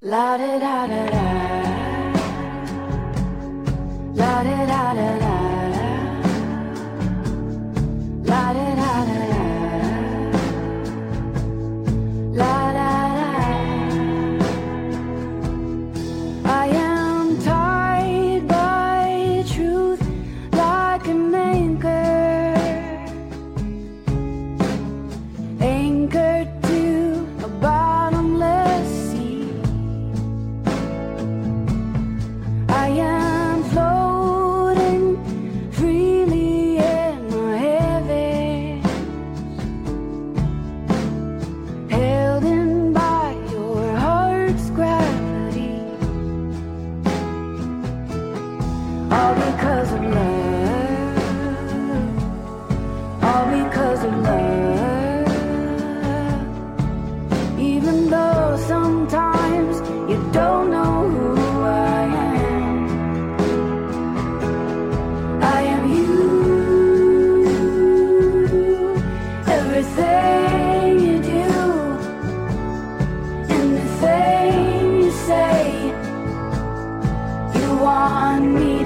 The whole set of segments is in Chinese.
La da da da da. on me.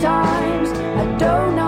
sometimes I don't know.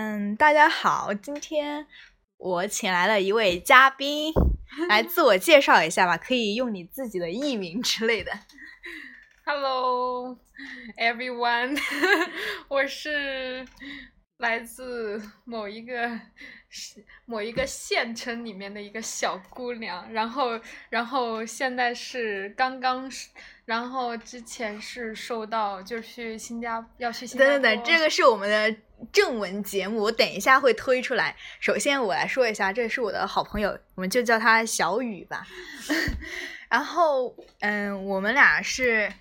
嗯，大家好，今天我请来了一位嘉宾，来自我介绍一下吧，可以用你自己的艺名之类的。Hello, everyone，我是来自某一个某一个县城里面的一个小姑娘，然后然后现在是刚刚。然后之前是受到就是去新加要去新加坡，等等等，这个是我们的正文节目，我等一下会推出来。首先我来说一下，这是我的好朋友，我们就叫他小雨吧。然后，嗯，我们俩是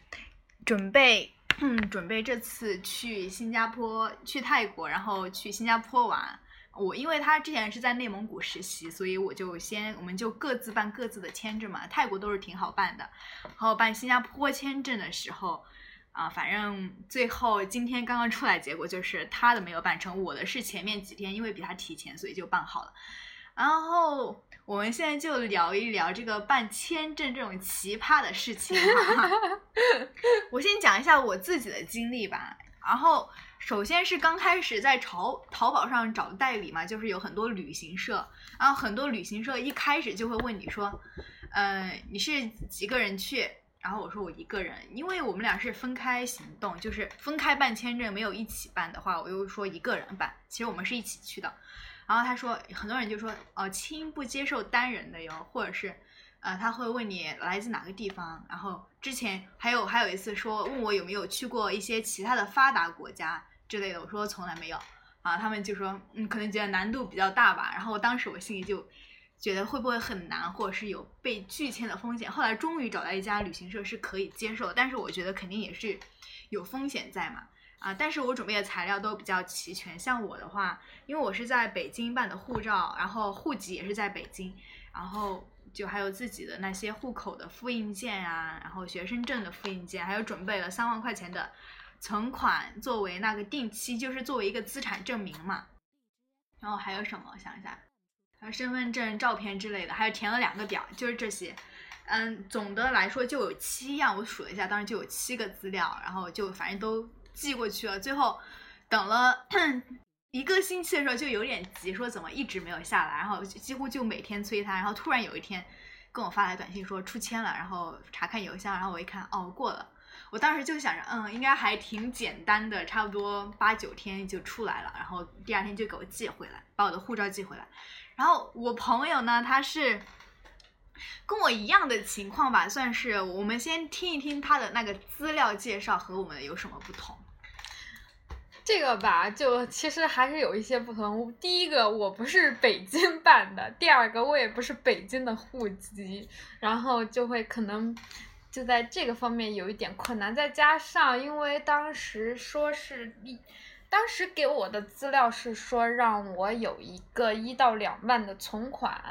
准备，嗯，准备这次去新加坡、去泰国，然后去新加坡玩。我因为他之前是在内蒙古实习，所以我就先，我们就各自办各自的签证嘛。泰国都是挺好办的，然后办新加坡签证的时候，啊，反正最后今天刚刚出来结果就是他的没有办成，我的是前面几天因为比他提前，所以就办好了。然后我们现在就聊一聊这个办签证这种奇葩的事情哈。我先讲一下我自己的经历吧。然后首先是刚开始在淘淘宝上找代理嘛，就是有很多旅行社，然后很多旅行社一开始就会问你说，呃，你是几个人去？然后我说我一个人，因为我们俩是分开行动，就是分开办签证，没有一起办的话，我又说一个人办。其实我们是一起去的。然后他说，很多人就说，哦，亲不接受单人的哟，或者是，呃，他会问你来自哪个地方。然后之前还有还有一次说问我有没有去过一些其他的发达国家之类的，我说从来没有。啊，他们就说，嗯，可能觉得难度比较大吧。然后我当时我心里就觉得会不会很难，或者是有被拒签的风险。后来终于找到一家旅行社是可以接受，但是我觉得肯定也是有风险在嘛。啊，但是我准备的材料都比较齐全。像我的话，因为我是在北京办的护照，然后户籍也是在北京，然后就还有自己的那些户口的复印件啊，然后学生证的复印件，还有准备了三万块钱的存款作为那个定期，就是作为一个资产证明嘛。然后还有什么？我想一下，还有身份证、照片之类的，还有填了两个表，就是这些。嗯，总的来说就有七样，我数了一下，当时就有七个资料，然后就反正都。寄过去了，最后等了 一个星期的时候就有点急，说怎么一直没有下来，然后几乎就每天催他，然后突然有一天跟我发来短信说出签了，然后查看邮箱，然后我一看，哦过了，我当时就想着，嗯，应该还挺简单的，差不多八九天就出来了，然后第二天就给我寄回来，把我的护照寄回来，然后我朋友呢，他是。跟我一样的情况吧，算是我们先听一听他的那个资料介绍和我们有什么不同。这个吧，就其实还是有一些不同。第一个，我不是北京办的；第二个，我也不是北京的户籍，然后就会可能就在这个方面有一点困难。再加上，因为当时说是一，当时给我的资料是说让我有一个一到两万的存款。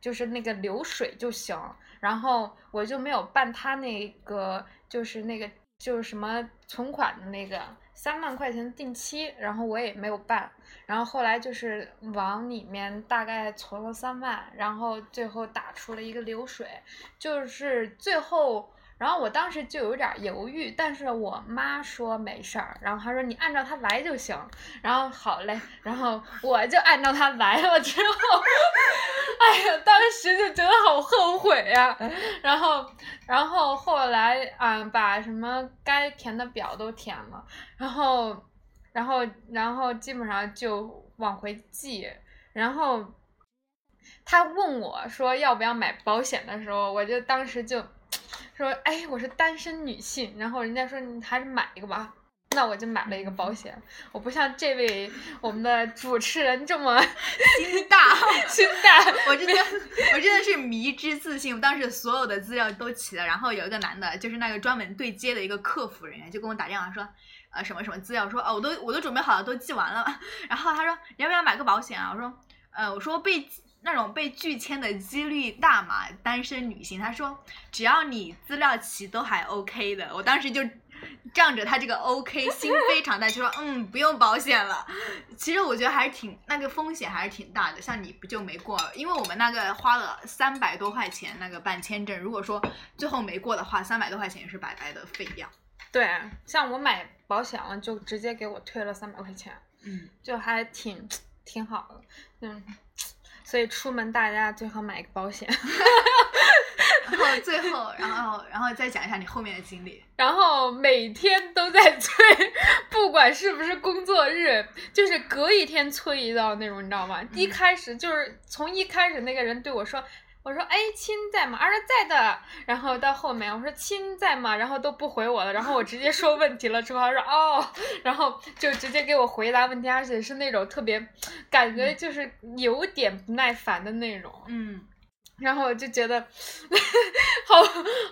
就是那个流水就行，然后我就没有办他那个，就是那个就是什么存款的那个三万块钱定期，然后我也没有办，然后后来就是往里面大概存了三万，然后最后打出了一个流水，就是最后。然后我当时就有点犹豫，但是我妈说没事儿，然后她说你按照他来就行，然后好嘞，然后我就按照他来了之后，哎呀，当时就觉得好后悔呀，然后，然后后来啊，把什么该填的表都填了，然后，然后，然后基本上就往回寄，然后他问我说要不要买保险的时候，我就当时就。说哎，我是单身女性，然后人家说你还是买一个吧，那我就买了一个保险。我不像这位我们的主持人这么心大 心大，我真的我真的是迷之自信。当时所有的资料都齐了，然后有一个男的，就是那个专门对接的一个客服人员，就跟我打电话说，呃什么什么资料，说哦我都我都准备好了，都寄完了。然后他说你要不要买个保险啊？我说呃我说被。那种被拒签的几率大嘛？单身女性，她说只要你资料齐都还 OK 的。我当时就仗着她这个 OK，心非常大，就说嗯不用保险了。其实我觉得还是挺那个风险还是挺大的。像你不就没过？因为我们那个花了三百多块钱那个办签证，如果说最后没过的话，三百多块钱也是白白的废掉。对，像我买保险了，就直接给我退了三百块钱，嗯，就还挺挺好的，嗯。所以出门大家最好买个保险。然后最后，然后然后再讲一下你后面的经历。然后每天都在催，不管是不是工作日，就是隔一天催一道那种，你知道吗？一开始就是从一开始那个人对我说。我说哎，亲在吗？他说在的。然后到后面我说亲在吗？然后都不回我了。然后我直接说问题了之后，他说哦，然后就直接给我回答问题，而且是那种特别感觉就是有点不耐烦的那种。嗯，然后我就觉得 好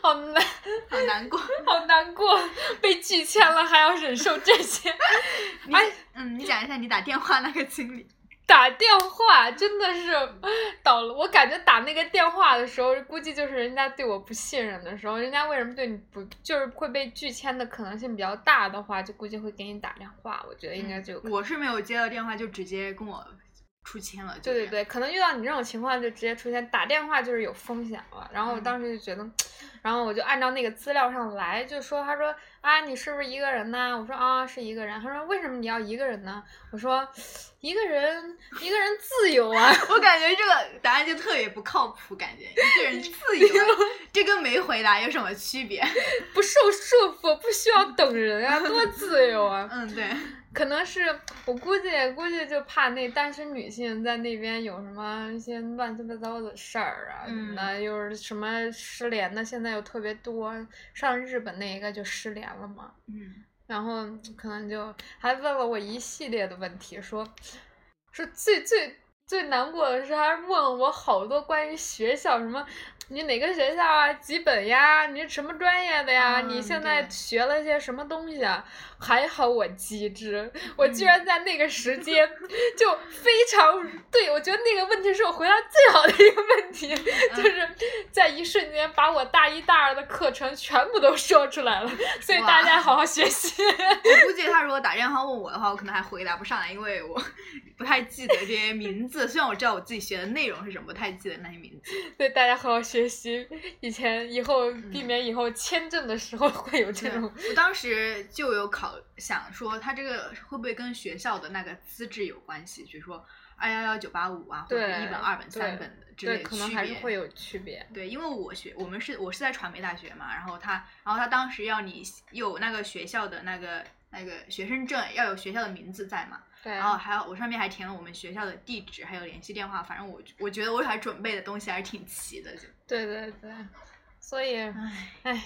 好难，好难过。好难过，被拒签了还要忍受这些。哎，嗯，你讲一下你打电话那个经历。打电话真的是倒了，我感觉打那个电话的时候，估计就是人家对我不信任的时候。人家为什么对你不就是会被拒签的可能性比较大的话，就估计会给你打电话。我觉得应该就我是没有接到电话，就直接跟我出签了。对对对，可能遇到你这种情况就直接出现打电话就是有风险了。然后我当时就觉得，然后我就按照那个资料上来，就说他说啊，你是不是一个人呢？我说啊，是一个人。他说为什么你要一个人呢？我说。一个人，一个人自由啊！我感觉这个答案就特别不靠谱，感觉一个人自 由，这跟没回答有什么区别？不受束缚，不需要等人啊，多自由啊！嗯，对，可能是我估计，估计就怕那单身女性在那边有什么一些乱七八糟的事儿啊，什么的，又是什么失联的，现在又特别多。上日本那一个就失联了嘛。嗯。然后可能就还问了我一系列的问题，说说最最最难过的是，还问我好多关于学校什么。你哪个学校啊？几本呀？你什么专业的呀？你现在学了些什么东西啊？还好我机智，我居然在那个时间 就非常对我觉得那个问题是我回答最好的一个问题，就是在一瞬间把我大一大二的课程全部都说出来了。所以大家好好学习。我估计他如果打电话问我的话，我可能还回答不上来，因为我不太记得这些名字。虽然我知道我自己学的内容是什么，不太记得那些名字。对，大家好好学。学习以前以后避免以后签证的时候会有这种。我当时就有考想说，他这个会不会跟学校的那个资质有关系？就说二幺幺九八五啊，或者一本、二本、三本的之类可能还是会有区别。对，因为我学我们是我是在传媒大学嘛，然后他然后他当时要你有那个学校的那个那个学生证，要有学校的名字在嘛。然后还有我上面还填了我们学校的地址，还有联系电话。反正我我觉得我还准备的东西还是挺齐的，就对对对，所以唉，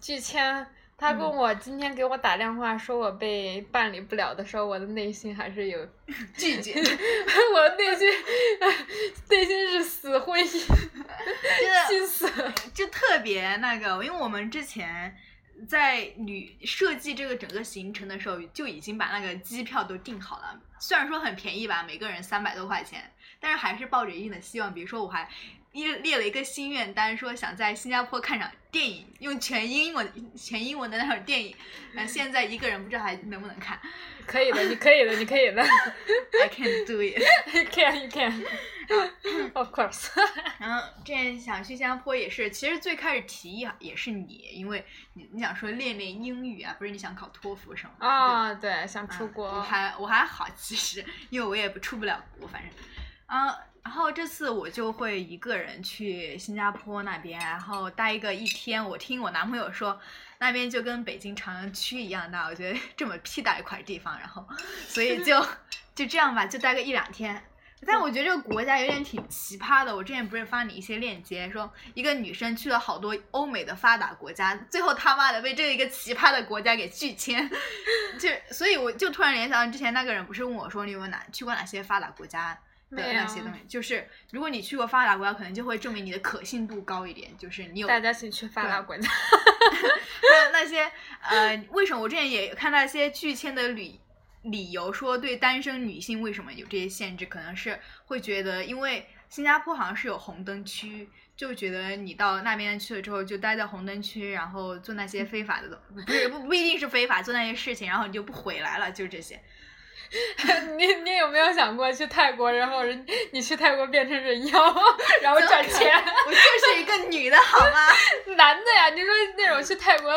拒签。他跟我今天给我打电话说我被办理不了的时候，我的内心还是有 拒绝，我的内心内心是死灰，心死，就特别那个，因为我们之前。在旅设计这个整个行程的时候，就已经把那个机票都订好了。虽然说很便宜吧，每个人三百多块钱，但是还是抱着一定的希望。比如说，我还列列了一个心愿单，说想在新加坡看场电影，用全英文全英文的那种电影。那现在一个人不知道还能不能看。可以的，你可以的，你可以的。I can do it. You can, you can. Of course. 然后之前想去新加坡也是，其实最开始提议也是你，因为你你想说练练英语啊，不是你想考托福什么？啊，对，想出国。我还我还好，其实因为我也不出不了国，反正。啊，然后这次我就会一个人去新加坡那边，然后待一个一天。我听我男朋友说。那边就跟北京朝阳区一样大，我觉得 这么屁大一块地方，然后，所以就就这样吧，就待个一两天。但我觉得这个国家有点挺奇葩的。我之前不是发你一些链接，说一个女生去了好多欧美的发达国家，最后他妈的被这一个奇葩的国家给拒签。就所以我就突然联想到之前那个人不是问我说你有没有哪去过哪些发达国家？的那些东西，就是如果你去过发达国家，可能就会证明你的可信度高一点。就是你有大家先去发达国家。还有那些呃，为什么我之前也看到一些拒签的理理由，说对单身女性为什么有这些限制？可能是会觉得，因为新加坡好像是有红灯区，就觉得你到那边去了之后，就待在红灯区，然后做那些非法的，不是不不一定是非法，做那些事情，然后你就不回来了，就是这些。你你有没有想过去泰国，然后人你去泰国变成人妖，然后赚钱？我就是一个女的好吗？男的呀，你说那种去泰国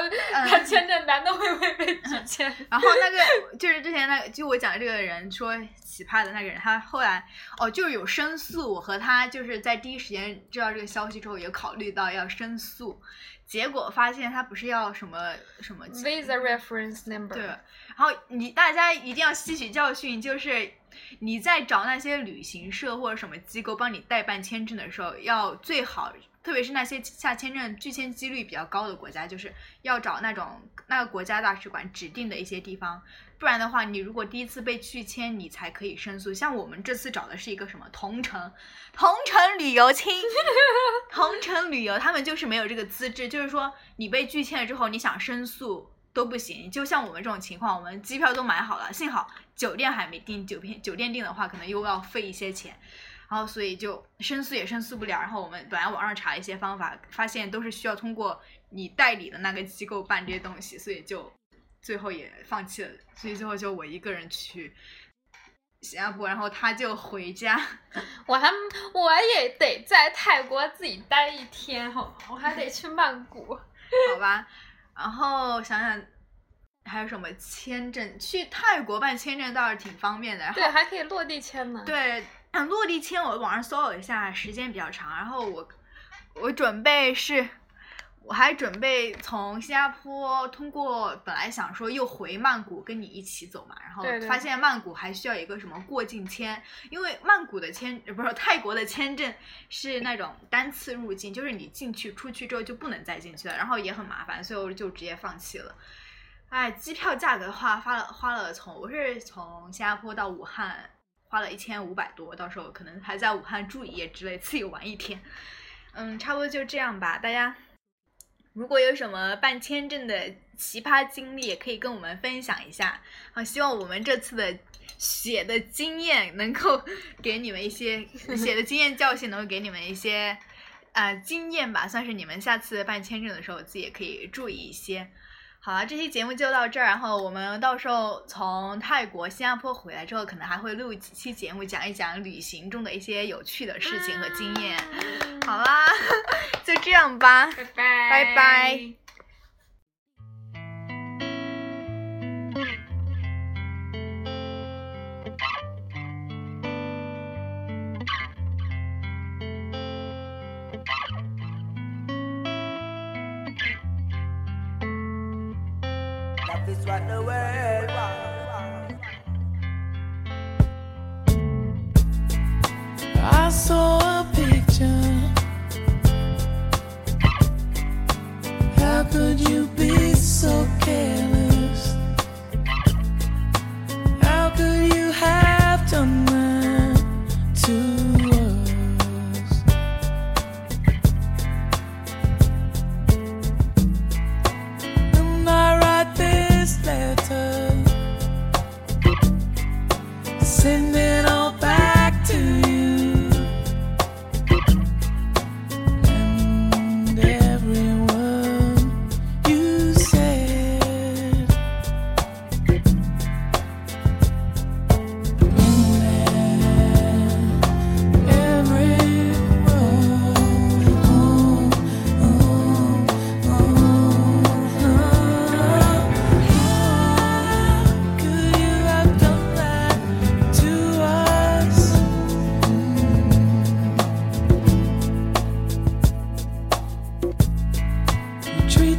办签证，男的会不会被拒签？然后那个就是之前那个，就我讲的这个人说奇葩的那个人，他后来哦，就是有申诉，我和他就是在第一时间知道这个消息之后，也考虑到要申诉，结果发现他不是要什么什么 Visa reference number。对，然后你大家一定要吸取教训，就是你在找那些旅行社或者什么机构帮你代办签证的时候，要最好，特别是那些下签证拒签几率比较高的国家，就是要找那种那个国家大使馆指定的一些地方，不然的话，你如果第一次被拒签，你才可以申诉。像我们这次找的是一个什么同城，同城旅游亲，同城旅游，他们就是没有这个资质，就是说你被拒签了之后，你想申诉。都不行，就像我们这种情况，我们机票都买好了，幸好酒店还没订，酒店酒店订的话，可能又要费一些钱，然后所以就申诉也申诉不了。然后我们本来网上查一些方法，发现都是需要通过你代理的那个机构办这些东西，所以就最后也放弃了。所以最后就我一个人去新加坡，然后他就回家。我还我也得在泰国自己待一天，好吗？我还得去曼谷，好吧。然后想想还有什么签证？去泰国办签证倒是挺方便的。对，还可以落地签呢。对，落地签我网上搜了一下，时间比较长。然后我我准备是。我还准备从新加坡通过，本来想说又回曼谷跟你一起走嘛，然后发现曼谷还需要一个什么过境签，因为曼谷的签不是泰国的签证是那种单次入境，就是你进去出去之后就不能再进去了，然后也很麻烦，所以我就直接放弃了。哎，机票价格的话，花了花了从我是从新加坡到武汉花了一千五百多，到时候可能还在武汉住一夜之类，自己玩一天。嗯，差不多就这样吧，大家。如果有什么办签证的奇葩经历，也可以跟我们分享一下。好，希望我们这次的写的经验能够 给你们一些写的经验教训，能够给你们一些呃经验吧，算是你们下次办签证的时候自己也可以注意一些。好了，这期节目就到这儿，然后我们到时候从泰国、新加坡回来之后，可能还会录几期节目，讲一讲旅行中的一些有趣的事情和经验。好啦，就这样吧，拜拜，拜拜。run away.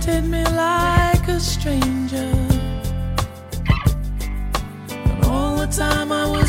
Treated me like a stranger. And all the time I was